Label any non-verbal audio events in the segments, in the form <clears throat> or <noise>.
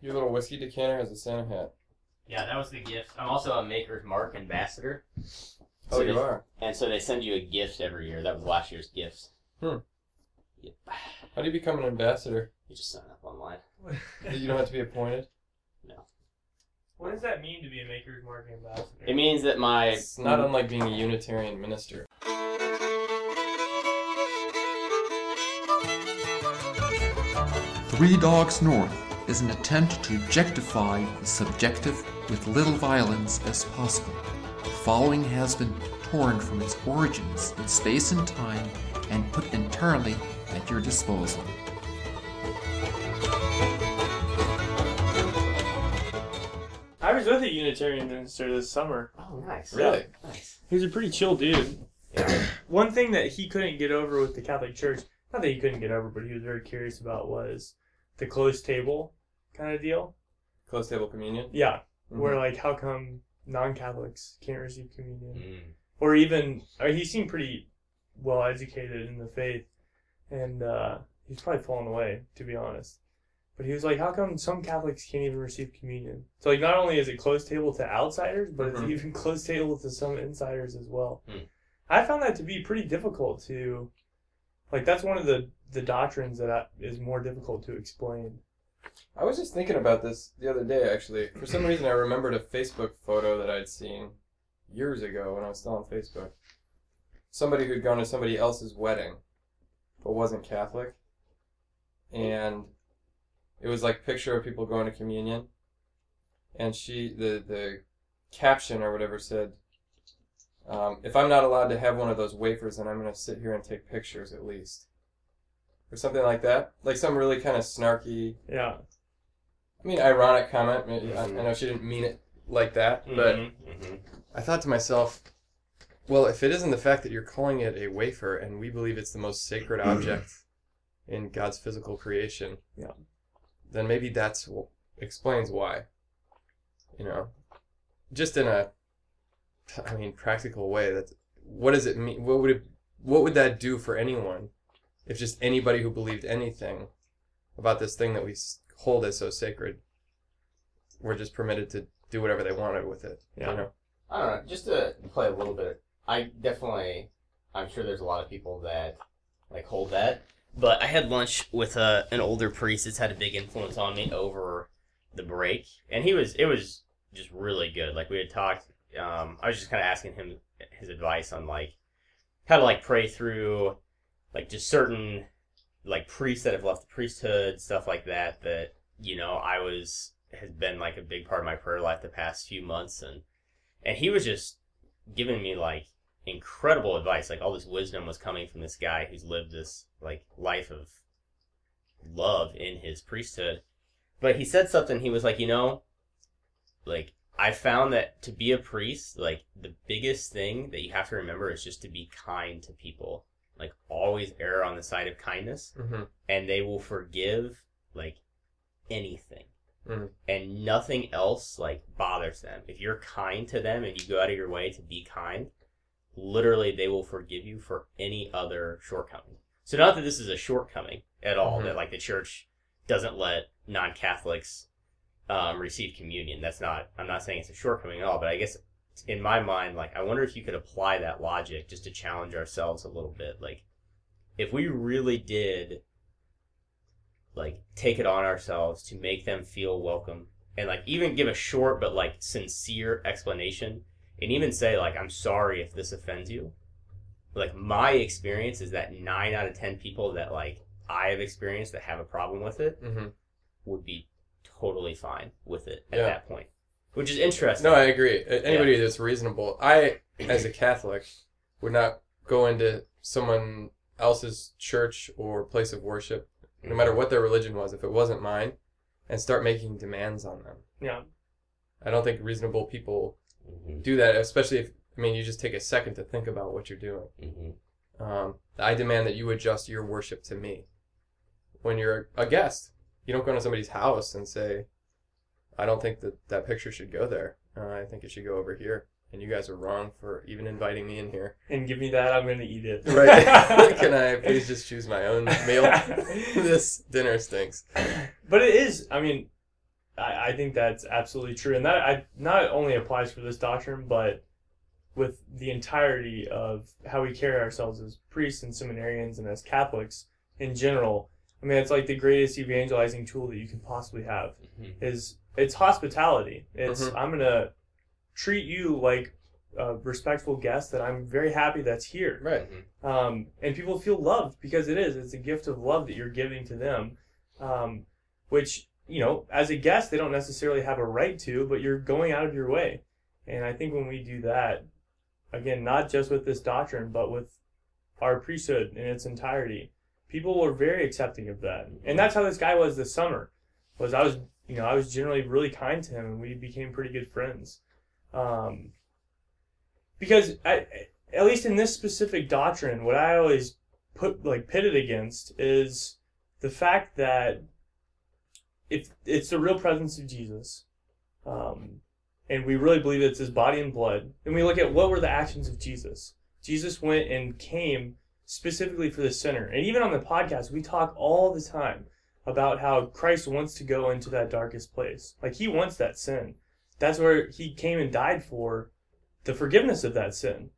Your little whiskey decanter has a Santa hat. Yeah, that was the gift. I'm also a Maker's Mark ambassador. Oh, you they- are. And so they send you a gift every year. That was last year's gift. Hmm. Yep. How do you become an ambassador? You just sign up online. <laughs> You don't have to be appointed. No. What does that mean to be a Maker's Mark ambassador? It means that my It's not unlike being a Unitarian minister. Three Dogs North is an attempt to objectify the subjective with little violence as possible. The following has been torn from its origins in space and time and put entirely at your disposal. I was with a Unitarian minister this summer. oh nice Really? nice. He was a pretty chill dude. Yeah. <clears throat> One thing that he couldn't get over with the Catholic Church, not that he couldn't get over, but he was very curious about was the closed table kind of deal. Closed table communion. Yeah, Mhm. where like how come non-Catholics can't receive communion, Mm. or even or he seemed pretty well educated in the faith, and uh, he's probably fallen away to be honest. But he was like, how come some Catholics can't even receive communion? So like, not only is it closed table to outsiders, but Mhm. it's even <laughs> closed table to some insiders as well. Hmm. I found that to be pretty difficult to, like, that's one of the the doctrines that I, is more difficult to explain. I was just thinking about this the other day, actually. For some reason, I remembered a Facebook photo that I'd seen years ago when I was still on Facebook. Somebody who'd gone to somebody else's wedding, but wasn't Catholic. And it was like a picture of people going to communion. And she, the, the caption or whatever said, um, if I'm not allowed to have one of those wafers, then I'm going to sit here and take pictures at least. Or something like that. Like some really kind of snarky, Yeah, I mean, ironic comment. I, I Mhm. know she didn't mean it like that, but Mhm, mhm. I thought to myself, well, if it isn't the fact that you're calling it a wafer and we believe it's the most sacred object in God's physical creation, Yeah. then maybe that's what explains why. You know, just in a, I mean, practical way. That what does it mean? What would it? What would that do for anyone? If just anybody who believed anything about this thing that we s- hold as so sacred, were just permitted to do whatever they wanted with it. Yeah. You know. I don't know. Just to play a little bit, I definitely, I'm sure there's a lot of people that like hold that. But I had lunch with a, an older priest that's had a big influence on me over the break, and he was it was just really good. Like we had talked. Um, I was just kind of asking him his advice on like how to like pray through like just certain like priests that have left the priesthood, stuff like that. That you know I was has been like a big part of my prayer life the past few months, and and he was just giving me like incredible advice like all this wisdom was coming from this guy who's lived this like life of love in his priesthood but he said something he was like you know like i found that to be a priest like the biggest thing that you have to remember is just to be kind to people like always err on the side of kindness Mm-hmm. and they will forgive like anything Mm. and nothing else like bothers them if you're kind to them and you go out of your way to be kind literally they will forgive you for any other shortcoming so not that this is a shortcoming at all Mhm. that like the church doesn't let non-catholics um, receive communion that's not i'm not saying it's a shortcoming at all but i guess in my mind like i wonder if you could apply that logic just to challenge ourselves a little bit like if we really did like take it on ourselves to make them feel welcome and like even give a short but like sincere explanation and even say like i'm sorry if this offends you like my experience is that nine out of ten people that like i have experienced that have a problem with it Mm-hmm. would be totally fine with it at Yeah. that point which is interesting No, I agree. A- Anybody that's reasonable. I, as a Catholic, would not go into someone else's church or place of worship, no matter what their religion was, if it wasn't mine, and start making demands on them. yeah, I don't think reasonable people Mhm, do that, especially if, I mean, you just take a second to think about what you're doing. mhm. Um, I demand that you adjust your worship to me. When you're a guest, you don't go into somebody's house and say, I don't think that that picture should go there. Uh, I think it should go over here. And you guys are wrong for even inviting me in here. and give me that, I'm gonna eat it. Right. <laughs> Can I please just choose my own meal? <laughs> this dinner stinks. But it is. I mean, I, I think that's absolutely true, and that I, not only applies for this doctrine, but with the entirety of how we carry ourselves as priests and seminarians and as Catholics in general. I mean, it's like the greatest evangelizing tool that you can possibly have Mhm. is it's hospitality. It's Mhm. I'm gonna treat you like a respectful guest that I'm very happy that's here. Right. Um, and people feel loved because it is. It's a gift of love that you're giving to them, um, which you know, as a guest, they don't necessarily have a right to, but you're going out of your way. And I think when we do that, again, not just with this doctrine, but with our priesthood in its entirety, people were very accepting of that. And that's how this guy was this summer. Was I was you know I was generally really kind to him, and we became pretty good friends. Um, because I, at least in this specific doctrine, what I always put like pitted against is the fact that if it's the real presence of Jesus, um, and we really believe it's his body and blood, and we look at what were the actions of Jesus. Jesus went and came specifically for the sinner, and even on the podcast, we talk all the time about how Christ wants to go into that darkest place. Like he wants that sin. That's where he came and died for the forgiveness of that sin.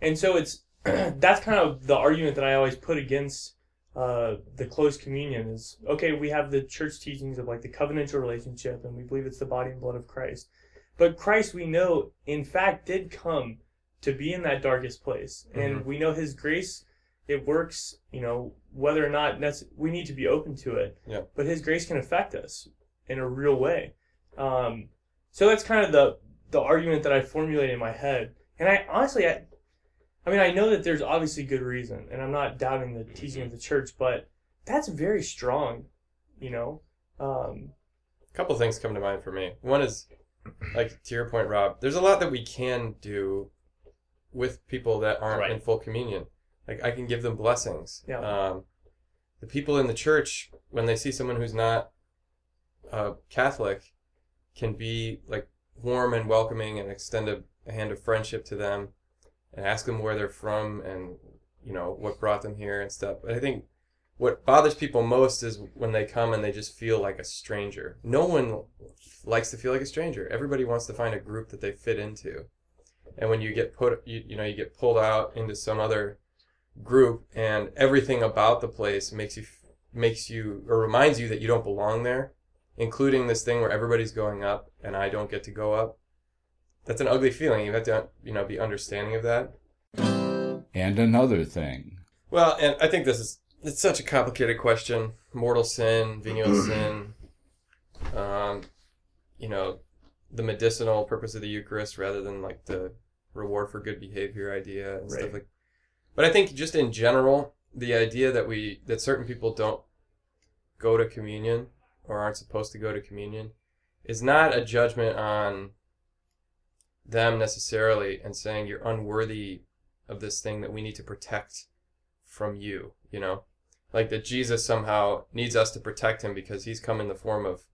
And so it's <clears throat> that's kind of the argument that I always put against uh, the close communion is okay, we have the church teachings of like the covenantal relationship and we believe it's the body and blood of Christ. But Christ, we know, in fact, did come to be in that darkest place. And we know his grace, it works, you know, whether or not nece- we need to be open to it. Yeah. But his grace can affect us in a real way. Um, so that's kind of the the argument that I formulate in my head. And I honestly, I, I mean, I know that there's obviously good reason, and I'm not doubting the teaching of the church, but that's very strong, you know. Um, A couple things come to mind for me. One is, like to your point, Rob. There's a lot that we can do with people that aren't Right. in full communion. Like I can give them blessings. Yeah. Um, the people in the church, when they see someone who's not uh, Catholic, can be like warm and welcoming and extend a, a hand of friendship to them, and ask them where they're from and you know what brought them here and stuff. But I think what bothers people most is when they come and they just feel like a stranger. No one likes to feel like a stranger. Everybody wants to find a group that they fit into. And when you get put, you, you know, you get pulled out into some other group and everything about the place makes you, makes you, or reminds you that you don't belong there, including this thing where everybody's going up and I don't get to go up. That's an ugly feeling. You have to, you know, be understanding of that. And another thing. Well, and I think this is it's such a complicated question. Mortal sin, venial <clears throat> sin, um, you know, the medicinal purpose of the Eucharist rather than like the reward for good behavior idea and stuff like. But I think just in general, the idea that we that certain people don't go to communion or aren't supposed to go to communion is not a judgment on them necessarily and saying you're unworthy of this thing that we need to protect from you, you know? Like that Jesus somehow needs us to protect him because he's come in the form of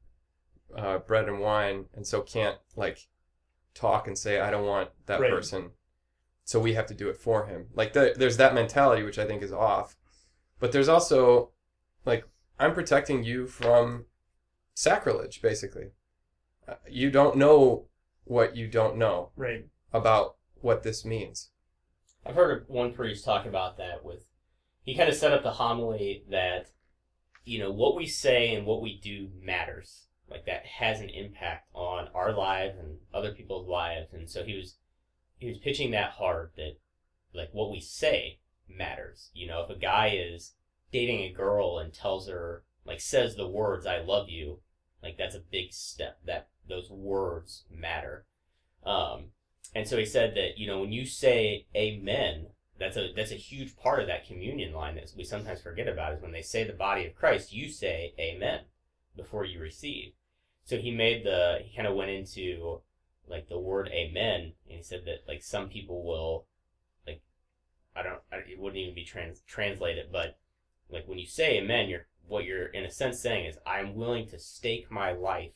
uh, bread and wine and so can't like talk and say, I don't want that Right. person. So we have to do it for him. Like the, there's that mentality, which I think is off. But there's also like, I'm protecting you from sacrilege, basically. Uh, you don't know what you don't know right. about what this means. I've heard one priest talk about that with he kind of set up the homily that you know what we say and what we do matters like that has an impact on our lives and other people's lives and so he was he was pitching that hard that like what we say matters you know? If a guy is dating a girl and tells her like says the words i love you like that's a big step. That those words matter. Um and so he said that you know when you say amen, that's a that's a huge part of that communion line that we sometimes forget about is when they say the body of Christ, you say amen before you receive. So he made the he kind of went into like the word amen and he said that like some people will like I don't it wouldn't even be trans translated but like when you say amen you're what you're in a sense saying is I'm willing to stake my life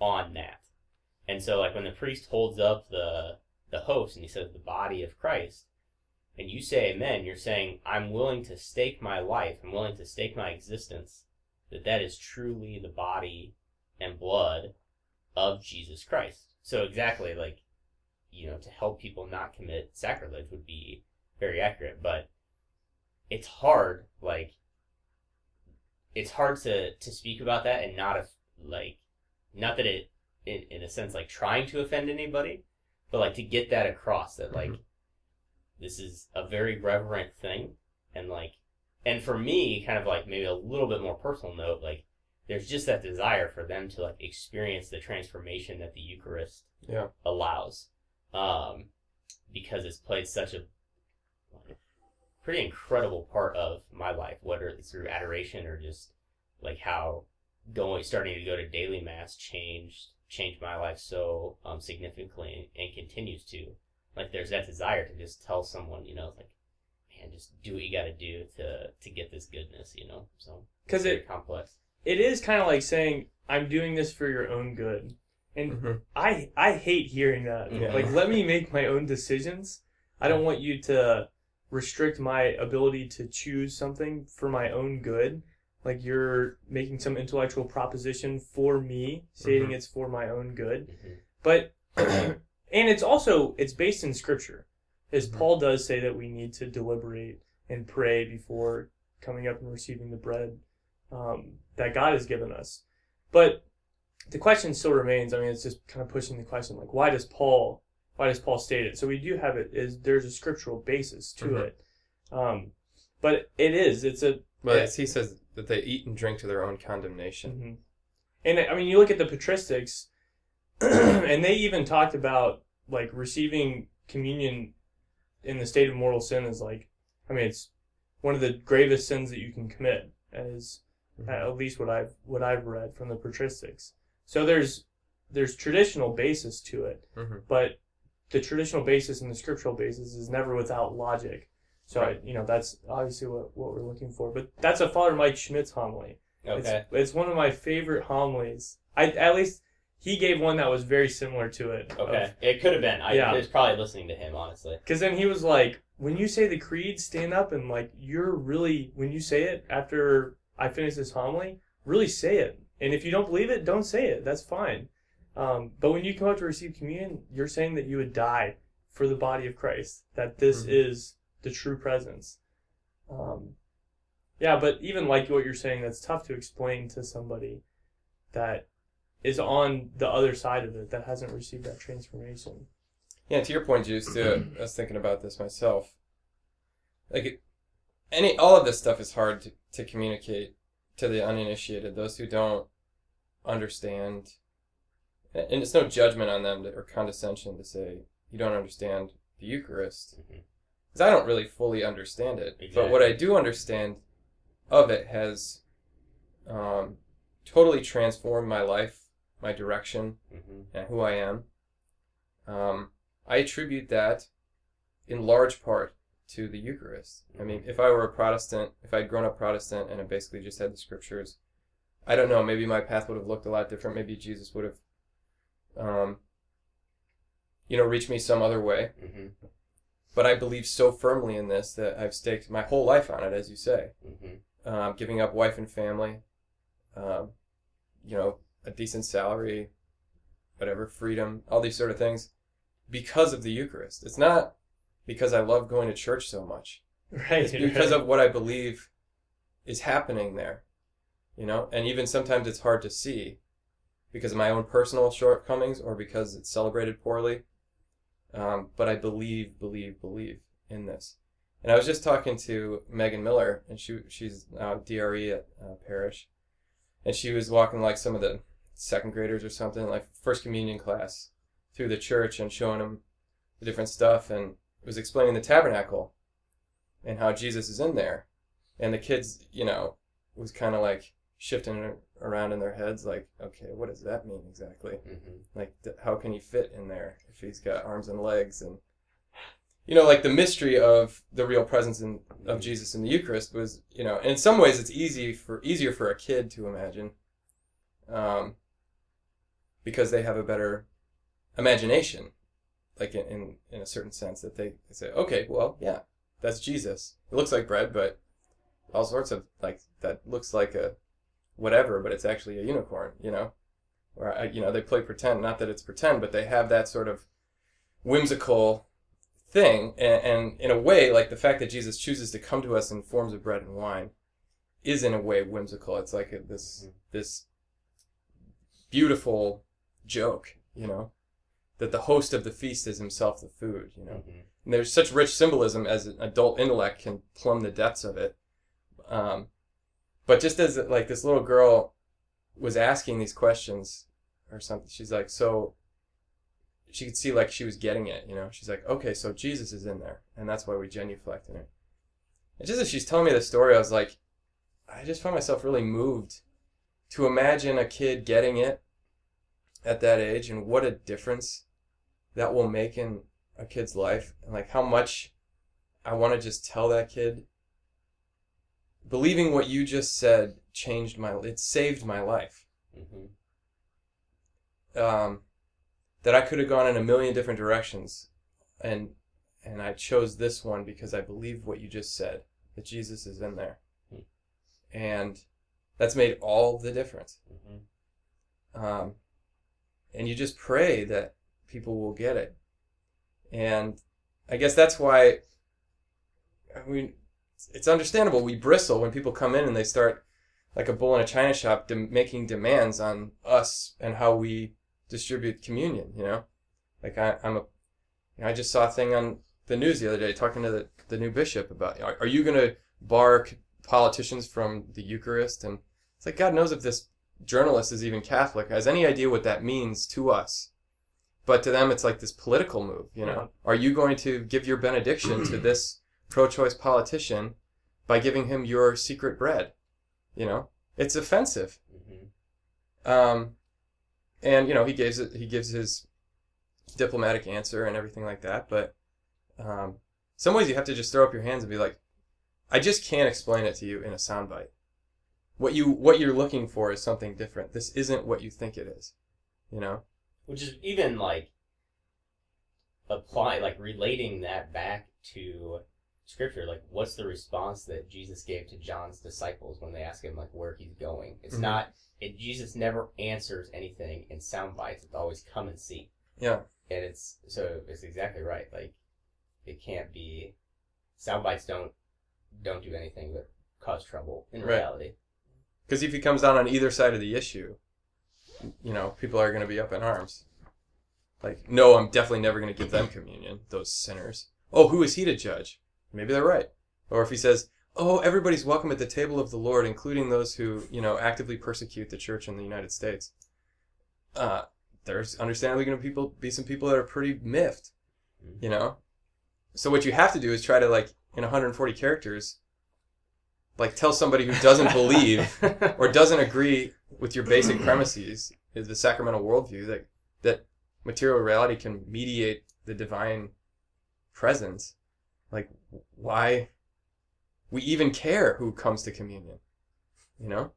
on that. And so, like when the priest holds up the the host and he says the body of Christ, and you say Amen, you're saying I'm willing to stake my life, I'm willing to stake my existence, that that is truly the body and blood of Jesus Christ. So exactly like you know to help people not commit sacrilege would be very accurate, but it's hard like it's hard to to speak about that and not if like not that it in, in a sense like trying to offend anybody but like to get that across that like mm-hmm. this is a very reverent thing and like and for me kind of like maybe a little bit more personal note like there's just that desire for them to like experience the transformation that the eucharist Yeah. allows um because it's played such a pretty incredible part of my life whether it's through adoration or just like how going starting to go to daily mass changed changed my life so um, significantly and continues to like there's that desire to just tell someone you know like man just do what you got to do to to get this goodness you know so because it- complex It is kind of like saying, "I'm doing this for your own good," and Mhm. I I hate hearing that. Yeah. Like, let me <laughs> make my own decisions. I don't want you to restrict my ability to choose something for my own good. Like you're making some intellectual proposition for me, stating it's for my own good. Mhm. But <clears throat> and it's also it's based in scripture. As Mhm. Paul does say that we need to deliberate and pray before coming up and receiving the bread um, that God has given us. But the question still remains. I mean, it's just kind of pushing the question like, why does Paul why does Paul state it? So we do have it is there's a scriptural basis to Mhm. it, um, but it is it's a But as he says that they eat and drink to their own condemnation. Mhm. And I mean, you look at the patristics, <clears throat> and they even talked about like receiving communion in the state of mortal sin is like, I mean, it's one of the gravest sins that you can commit, as Mhm. at least what I've what I've read from the patristics. So there's there's traditional basis to it, Mhm. but the traditional basis and the scriptural basis is never without logic. So Right. I, you know that's obviously what, what we're looking for. But that's a Father Mike Schmitz's homily. okay It's, it's one of my favorite homilies. I at least he gave one that was very similar to it. okay it could have been i Yeah. was probably listening to him honestly Because then he was like, when you say the creed, stand up and like you're really when you say it after I finish this homily, really say it. And if you don't believe it, don't say it. That's fine. Um, but when you come up to receive communion, you're saying that you would die for the body of Christ. That this Mhm. is the true presence. Um, yeah, but even like what you're saying, that's tough to explain to somebody that is on the other side of it that hasn't received that transformation. Yeah, to your point, Juice, too. I was thinking about this myself. Like, it, any all of this stuff is hard to, to communicate to the uninitiated, those who don't understand. And it's no judgment on them to, or condescension to say you don't understand the Eucharist, because I don't really fully understand it. But what I do understand of it has um, totally transformed my life, my direction, hmm and who I am. Um, I attribute that in large part to the Eucharist. I mean, if I were a Protestant, if I'd grown up Protestant and I basically just had the scriptures, I don't know, maybe my path would have looked a lot different. Maybe Jesus would have, um, you know, reached me some other way. hmm But I believe so firmly in this that I've staked my whole life on it, as you say. hmm Um, giving up wife and family, um, you know, a decent salary, whatever, freedom, all these sort of things, because of the Eucharist. It's not because I love going to church so much. Right. It's because of what I believe is happening there, you know, and even sometimes it's hard to see because of my own personal shortcomings or because it's celebrated poorly. Um, but I believe, believe, believe in this. And I was just talking to Megan Miller, and she she's now DRE at uh, Parish, and she was walking like some of the second graders or something, like first communion class, through the church and showing them the different stuff, and was explaining the tabernacle and how Jesus is in there. And the kids, you know, was kind of like shifting around in their heads, like, okay, what does that mean exactly? hmm Like, th- how can he fit in there if he's got arms and legs? And, you know, like the mystery of the real presence in, of Jesus in the Eucharist was, you know, in some ways it's easy for easier for a kid to imagine, um, because they have a better imagination, like in, in, in a certain sense that they, they say, okay, well, yeah, that's Jesus. It looks like bread, but all sorts of like that looks like a whatever, but it's actually a unicorn, you know. or uh, you know they play pretend. Not that it's pretend, but they have that sort of whimsical thing, and, and in a way, like the fact that Jesus chooses to come to us in forms of bread and wine is in a way whimsical. It's like a, this mm-hmm. this beautiful joke, you know, that the host of the feast is himself the food, you know. Mhm. And there's such rich symbolism as an adult intellect can plumb the depths of it. Um, but just as like this little girl was asking these questions or something, she's like, so she could see like she was getting it, you know. She's like, okay, so Jesus is in there, and that's why we genuflect in it. And just as she's telling me the story, I was like, I just found myself really moved to imagine a kid getting it at that age and what a difference that will make in a kid's life and like how much I want to just tell that kid believing what you just said changed my it saved my life Mhm. um, that I could have gone in a million different directions and and I chose this one because I believe what you just said that Jesus is in there Hmm. and that's made all the difference Mhm. um, and you just pray that people will get it. And I guess that's why, I mean, it's understandable. We bristle when people come in and they start, like a bull in a china shop, dem- making demands on us and how we distribute communion. You know, like I, I'm a, you know, I just saw a thing on the news the other day talking to the, the new bishop about, are, are you going to bar politicians from the Eucharist? And it's like God knows if this journalist is even Catholic has any idea what that means to us. But to them, it's like this political move. You know, are you going to give your benediction to this <clears throat> pro-choice politician by giving him your secret bread? You know, it's offensive. Mhm. Um, and you know, he gives it. He gives his diplomatic answer and everything like that. But um, some ways you have to just throw up your hands and be like, I just can't explain it to you in a soundbite. What you what you're looking for is something different. This isn't what you think it is. You know. Which is even like apply like relating that back to scripture. Like, what's the response that Jesus gave to John's disciples when they ask him like where he's going? It's Mhm. not. It, Jesus never answers anything in sound bites. It's always come and see. Yeah. and it's so it's exactly right. Like it can't be sound bites don't don't do anything but cause trouble in Right. reality. Because if he comes down on either side of the issue, you know, people are going to be up in arms. Like, no, I'm definitely never going to give them communion, those sinners. Oh, who is he to judge? Maybe they're right. Or if he says, oh, everybody's welcome at the table of the Lord, including those who, you know, actively persecute the church in the United States. Uh, there's understandably going to people be some people that are pretty miffed, you know? So what you have to do is try to, like, in 140 characters, like, tell somebody who doesn't <laughs> believe or doesn't agree with your basic <clears throat> premises is the sacramental worldview that that material reality can mediate the divine presence like why we even care who comes to communion you know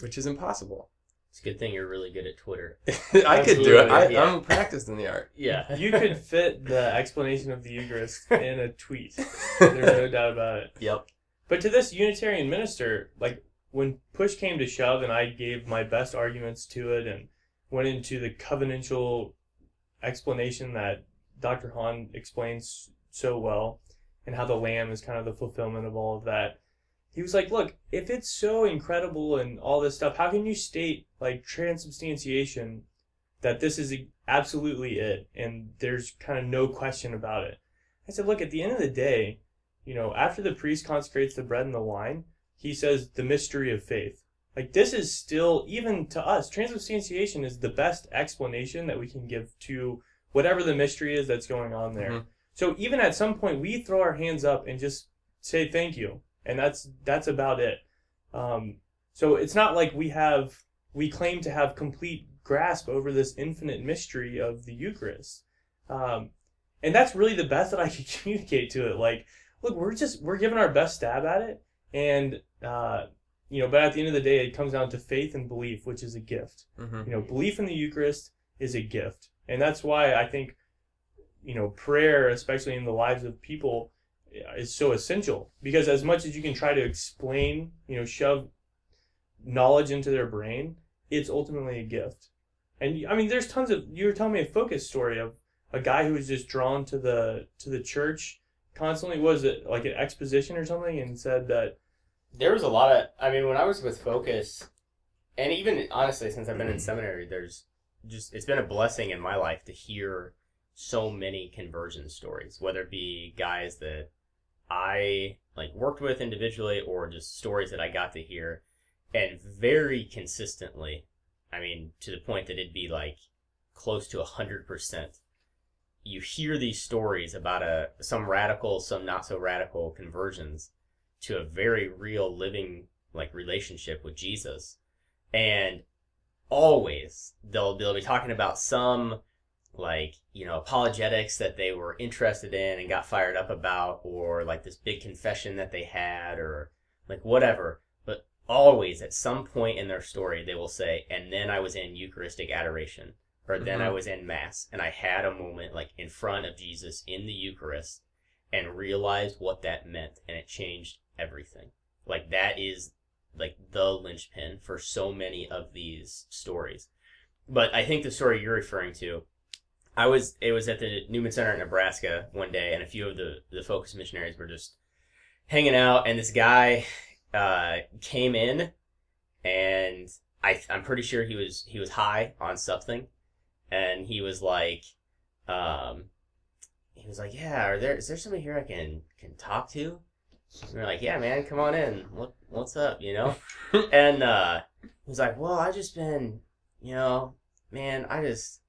which is impossible It's a good thing you're really good at Twitter. <laughs> i could do it I, Absolutely, yeah. i'm practiced in the art <laughs> Yeah. You could fit the explanation of the Eucharist <laughs> in a tweet. There's no doubt about it. Yep. But to this Unitarian minister, like when push came to shove, and I gave my best arguments to it, and went into the covenantal explanation that Dr. Hahn explains so well, and how the Lamb is kind of the fulfillment of all of that. He was like, "Look, if it's so incredible and all this stuff, how can you state like transubstantiation that this is absolutely it, and there's kind of no question about it?" I said, "Look, at the end of the day." you know, after the priest consecrates the bread and the wine, he says the mystery of faith. Like this is still even to us, transubstantiation is the best explanation that we can give to whatever the mystery is that's going on there. Mhm. So even at some point we throw our hands up and just say thank you. And that's that's about it. Um, so it's not like we have we claim to have complete grasp over this infinite mystery of the Eucharist. Um, and that's really the best that I can <laughs> communicate to it. Like look, we're just we're giving our best stab at it, and uh, you know, but at the end of the day, it comes down to faith and belief, which is a gift. mm-hmm. You know, belief in the Eucharist is a gift, and that's why I think, you know, prayer, especially in the lives of people, is so essential because as much as you can try to explain, you know, shove knowledge into their brain, it's ultimately a gift. And I mean, there's tons of. You were telling me a focus story of a guy who was just drawn to the to the church constantly. Was it like an exposition or something? And said that there was a lot of i mean when i was with focus and even honestly since i've been in mm-hmm. seminary there's just it's been a blessing in my life to hear so many conversion stories whether it be guys that i like worked with individually or just stories that i got to hear. And very consistently i mean to the point that it'd be like close to a hundred percent you hear these stories about a some radical some not so radical conversions to a very real living like relationship with Jesus. And always they'll they'll be talking about some like, you know, apologetics that they were interested in and got fired up about or like this big confession that they had or like whatever. But always at some point in their story they will say, and then I was in Eucharistic adoration. Or then I Mhm. was in Mass and I had a moment like in front of Jesus in the Eucharist and realized what that meant and it changed everything. Like that is like the linchpin for so many of these stories. But I think the story you're referring to, I was it was at the Newman Center in Nebraska one day and a few of the the focus missionaries were just hanging out and this guy uh, came in and I I'm pretty sure he was he was high on something and he was like um he was like, "Yeah, are there is there somebody here I can can talk to?" And we're like, "Yeah, man, come on in. What what's up, you know?" <laughs> and uh, he was like, "Well, I just been, you know, man, I just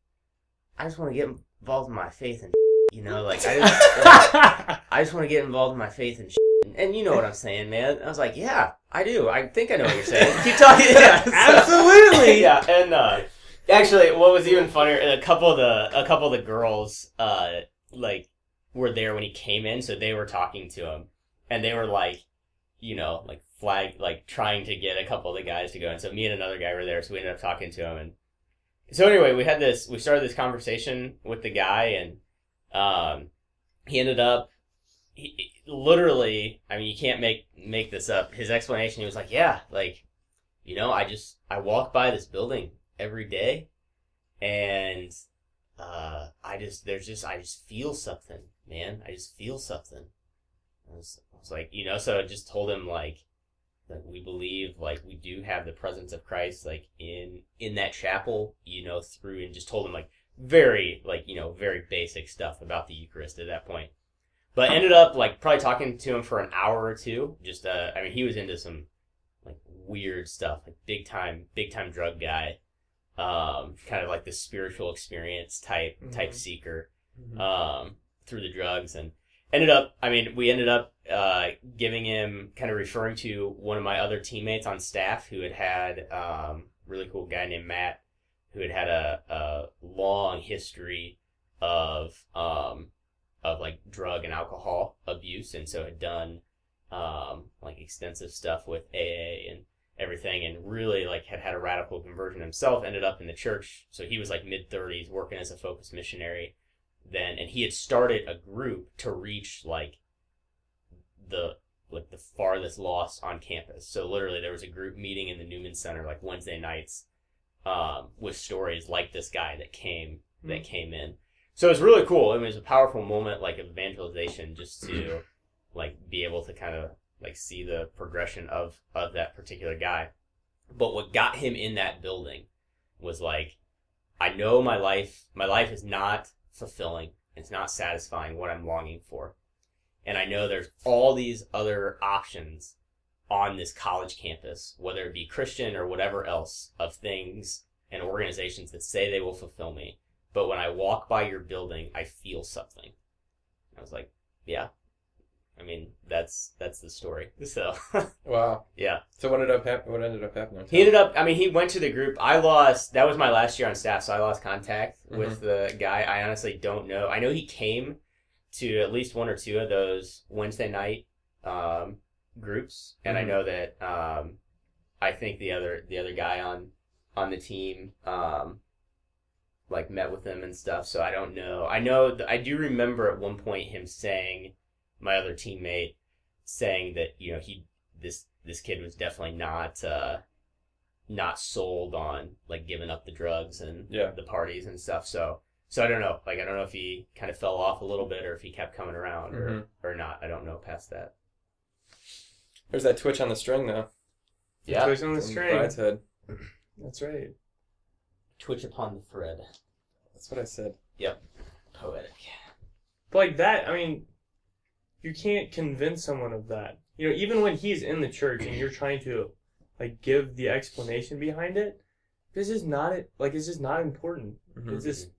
I just want to get involved in my faith and <laughs> you know, like I just like, I just want to get involved in my faith and <laughs> and, and you know what I'm saying, man." I was like, "Yeah, I do. I think I know what you're saying. Keep talking." Yeah, so- Absolutely. yeah, and uh, actually, what was even funnier, a couple of the a couple of the girls, uh, like were there when he came in, so they were talking to him, and they were like, you know, like flag, like trying to get a couple of the guys to go. And so me and another guy were there, so we ended up talking to him, and so anyway, we had this, we started this conversation with the guy, and um, he ended up. He, literally, I mean, you can't make make this up. His explanation, he was like, "Yeah, like, you know, I just I walk by this building every day, and uh, I just there's just I just feel something, man. I just feel something." I was, I was like, you know, so I just told him like that we believe like we do have the presence of Christ like in in that chapel, you know, through and just told him like very like you know very basic stuff about the Eucharist at that point. But ended up like probably talking to him for an hour or two. Just uh, I mean, he was into some like weird stuff, like big time, big time drug guy, um, kind of like the spiritual experience type type Mhm. seeker Mhm. um, through the drugs and ended up i mean we ended up uh, giving him kind of referring to one of my other teammates on staff who had had um, really cool guy named matt who had had a, a long history of um, of like drug and alcohol abuse and so had done um, like extensive stuff with aa and everything and really like had had a radical conversion himself ended up in the church. So he was like mid 30s working as a focus missionary then. And he had started a group to reach like the like the farthest lost on campus. So literally there was a group meeting in the newman center like wednesday nights um, with stories like this guy that came that came in. So it was really cool. I mean, it was a powerful moment like evangelization just to like be able to kind of like see the progression of of that particular guy. But what got him in that building was like i know my life my life is not fulfilling. It's not satisfying what i'm longing for. And i know there's all these other options on this college campus whether it be christian or whatever else of things and organizations that say they will fulfill me. But when i walk by your building i feel something. I was like yeah i mean that's that's the story <laughs> so Wow. yeah So what ended up hap- What ended up happening? he ended up. I mean, he went to the group. I lost. That was my last year on staff, so I lost contact with the guy. I honestly don't know. I know he came to at least one or two of those Wednesday night um, groups, and I Mhm. know that um, I think the other the other guy on on the team um, like met with him and stuff. So I don't know. I know. th- I do remember at one point him saying, my other teammate saying that you know he this this kid was definitely not uh not sold on like giving up the drugs and Yeah. the parties and stuff. So so I don't know. Like I don't know if he kind of fell off a little bit or if he kept coming around or Mhm. or not. I don't know past that. There's that twitch on the string though. Yeah. Twitch on the from string. Brideshead. <clears throat> That's right. Twitch upon the thread. That's what I said. Yep. Poetic. But like that, I mean, you can't convince someone of that. You know, even when he's in the church and you're trying to like give the explanation behind it, this is not it. Like it's just not important. Mhm. It's just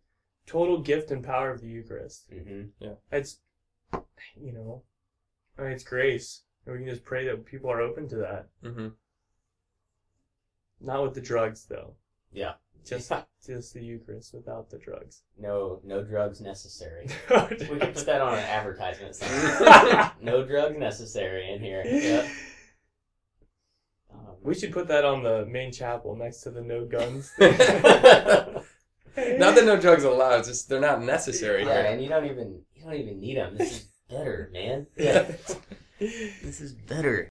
total gift and power of the Eucharist. Mm-hmm. It's, you know, I mean, it's grace. And we can just pray that people are open to that. Mm-hmm. Not with the drugs, though. Yeah. Just, <laughs> just the Eucharist without the drugs. No no drugs necessary. no <laughs> We can put that on an advertisement <laughs> sign. no drugs necessary in here. Yeah. Um, We should put that on the main chapel next to the no guns. Not that no drugs allowed, just they're not necessary yeah, here. and you don't even you don't even need them. This is better, man. Yeah. this is better.